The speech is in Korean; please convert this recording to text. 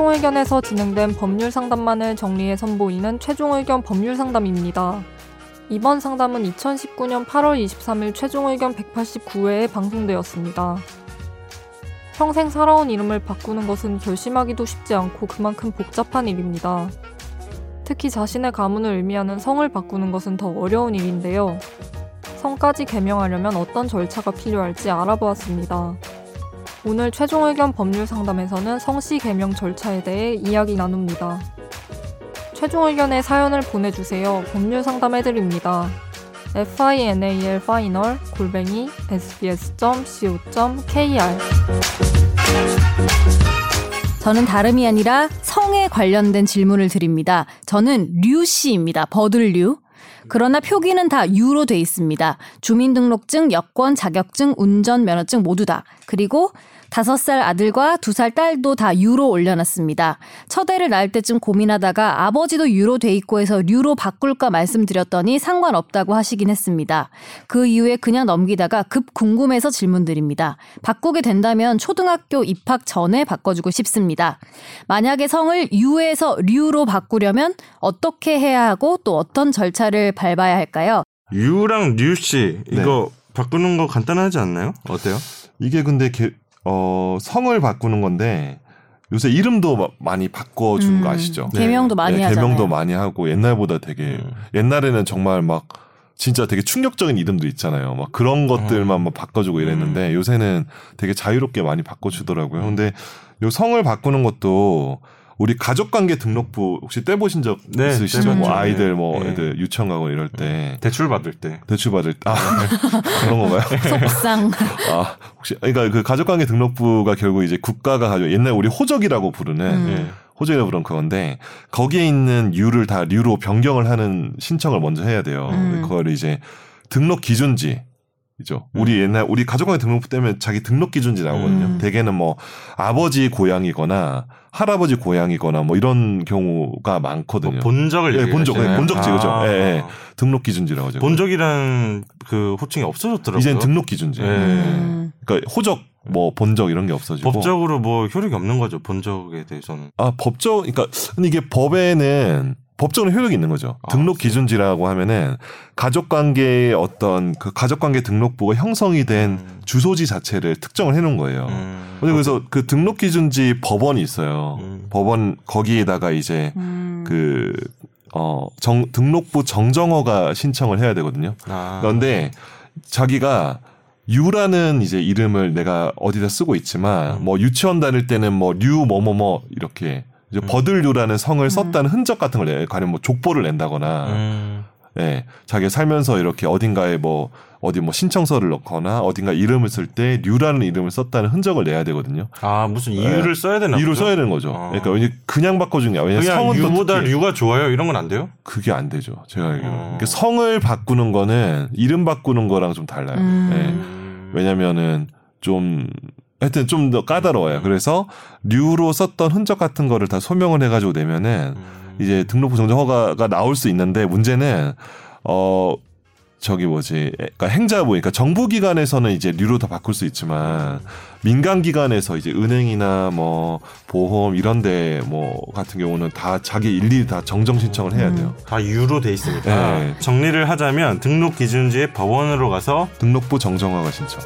최종 의견에서 진행된 법률 상담만을 정리해 선보이는 최종 의견 법률 상담입니다. 이번 상담은 2019년 8월 23일 최종 의견 189회에 방송되었습니다. 평생 살아온 이름을 바꾸는 것은 결심하기도 쉽지 않고 그만큼 복잡한 일입니다. 특히 자신의 가문을 의미하는 성을 바꾸는 것은 더 어려운 일인데요. 성까지 개명하려면 어떤 절차가 필요할지 알아보았습니다. 오늘 최종 의견 법률 상담에서는 성씨 개명 절차에 대해 이야기 나눕니다. 최종 의견의 사연을 보내주세요. 법률 상담해드립니다. final final 골뱅이 sbs.co.kr 저는 다름이 아니라 성에 관련된 질문을 드립니다. 저는 류 씨입니다. 버들류. 그러나 표기는 다 유로 돼 있습니다. 주민등록증, 여권, 자격증, 운전면허증 모두 다. 그리고 다섯 살 아들과 두 살 딸도 다 유로 올려놨습니다. 첫애를 낳을 때쯤 고민하다가 아버지도 유로 돼 있고 해서 류로 바꿀까 말씀드렸더니 상관없다고 하시긴 했습니다. 그 이후에 그냥 넘기다가 급 궁금해서 질문드립니다. 바꾸게 된다면 초등학교 입학 전에 바꿔주고 싶습니다. 만약에 성을 유에서 류로 바꾸려면 어떻게 해야 하고 또 어떤 절차를 밟아야 할까요? 유랑 류씨 이거 바꾸는 거 간단하지 않나요? 어때요? 이게 근데 개, 어, 성을 바꾸는 건데 요새 이름도 마- 많이 바꿔주는 음, 거 아시죠? 개명도 많이 네, 하잖아요. 개명도 많이 하고 옛날보다 되게 음. 옛날에는 정말 막 진짜 되게 충격적인 이름도 있잖아요. 막 그런 것들만 막 바꿔주고 이랬는데 요새는 되게 자유롭게 많이 바꿔주더라고요. 근데 요 성을 바꾸는 것도 우리 가족관계 등록부 혹시 떼보신 적 네, 있으시죠? 뭐 아이들 뭐 네. 애들 유치원 가고 이럴 때 대출 받을 때. 대출 받을 때 아, 그런 건가요? 속상. 아, 혹시, 그러니까 그 가족관계 등록부가 결국 이제 국가가 가지고 옛날 우리 호적이라고 부르는, 음. 예. 호적이라고 부르는 그건데, 거기에 있는 유를 다 류로 변경을 하는 신청을 먼저 해야 돼요. 음. 그걸 이제 등록 기준지, 이죠. 우리 옛날, 우리 가족관계 등록부 때문에 자기 등록 기준지 나오거든요. 음. 대개는 뭐, 아버지 고향이거나, 할아버지 고향이거나 뭐 이런 경우가 많거든요. 뭐 본적을 예, 본적? 예, 본적지, 그죠. 아. 예, 예. 등록 기준지라고 하죠. 본적이라는 그 호칭이 없어졌더라고요. 이젠 등록 기준지. 예. 음. 그러니까 호적, 뭐 본적 이런 게 없어지고. 법적으로 뭐 효력이 없는 거죠. 본적에 대해서는. 아 법적 그러니까 근데 이게 법에는 법적으로 효력이 있는 거죠. 아, 등록 기준지라고 하면은 가족 관계의 어떤 그 가족 관계 등록부가 형성이 된 음. 주소지 자체를 특정을 해 놓은 거예요. 음. 근데 그래서 그 등록 기준지 법원이 있어요. 음. 법원 거기에다가 이제 음. 그 어, 정, 등록부 정정허가 신청을 해야 되거든요. 아. 그런데 자기가 유라는 이제 이름을 내가 어디다 쓰고 있지만 음. 뭐 유치원 다닐 때는 뭐 류 뭐뭐뭐 이렇게 이제 음. 버들류라는 성을 썼다는 흔적 같은 걸 내, 가령 뭐 족보를 낸다거나 음. 예, 자기가 살면서 이렇게 어딘가에 뭐 어디 뭐 신청서를 넣거나 어딘가 이름을 쓸 때 류라는 이름을 썼다는 흔적을 내야 되거든요. 아 무슨 이유를 써야 되나? 이유를? 써야 되는 거죠. 아. 그러니까 그냥 바꿔준 게 아니라 왜냐면 그냥 성은 또 유보다 특히 류가 좋아요 이런 건 안 돼요? 그게 안 되죠. 제가 알기로. 어. 그러니까 성을 바꾸는 거는 이름 바꾸는 거랑 좀 달라요. 음. 예. 음. 왜냐면은 좀 하여튼 좀 더 까다로워요. 그래서 류로 썼던 흔적 같은 거를 다 소명을 해가지고 내면은 음. 이제 등록부 정정 허가가 나올 수 있는데 문제는 어 저기 뭐지 그러니까 행자부 그러니까 정부 기관에서는 이제 류로 다 바꿀 수 있지만 민간 기관에서 이제 은행이나 뭐 보험 이런데 뭐 같은 경우는 다 자기 일일이 다 정정 신청을 해야 돼요. 다 유로 돼 있으니까 네. 정리를 하자면 등록 기준지의 법원으로 가서 등록부 정정허가 신청.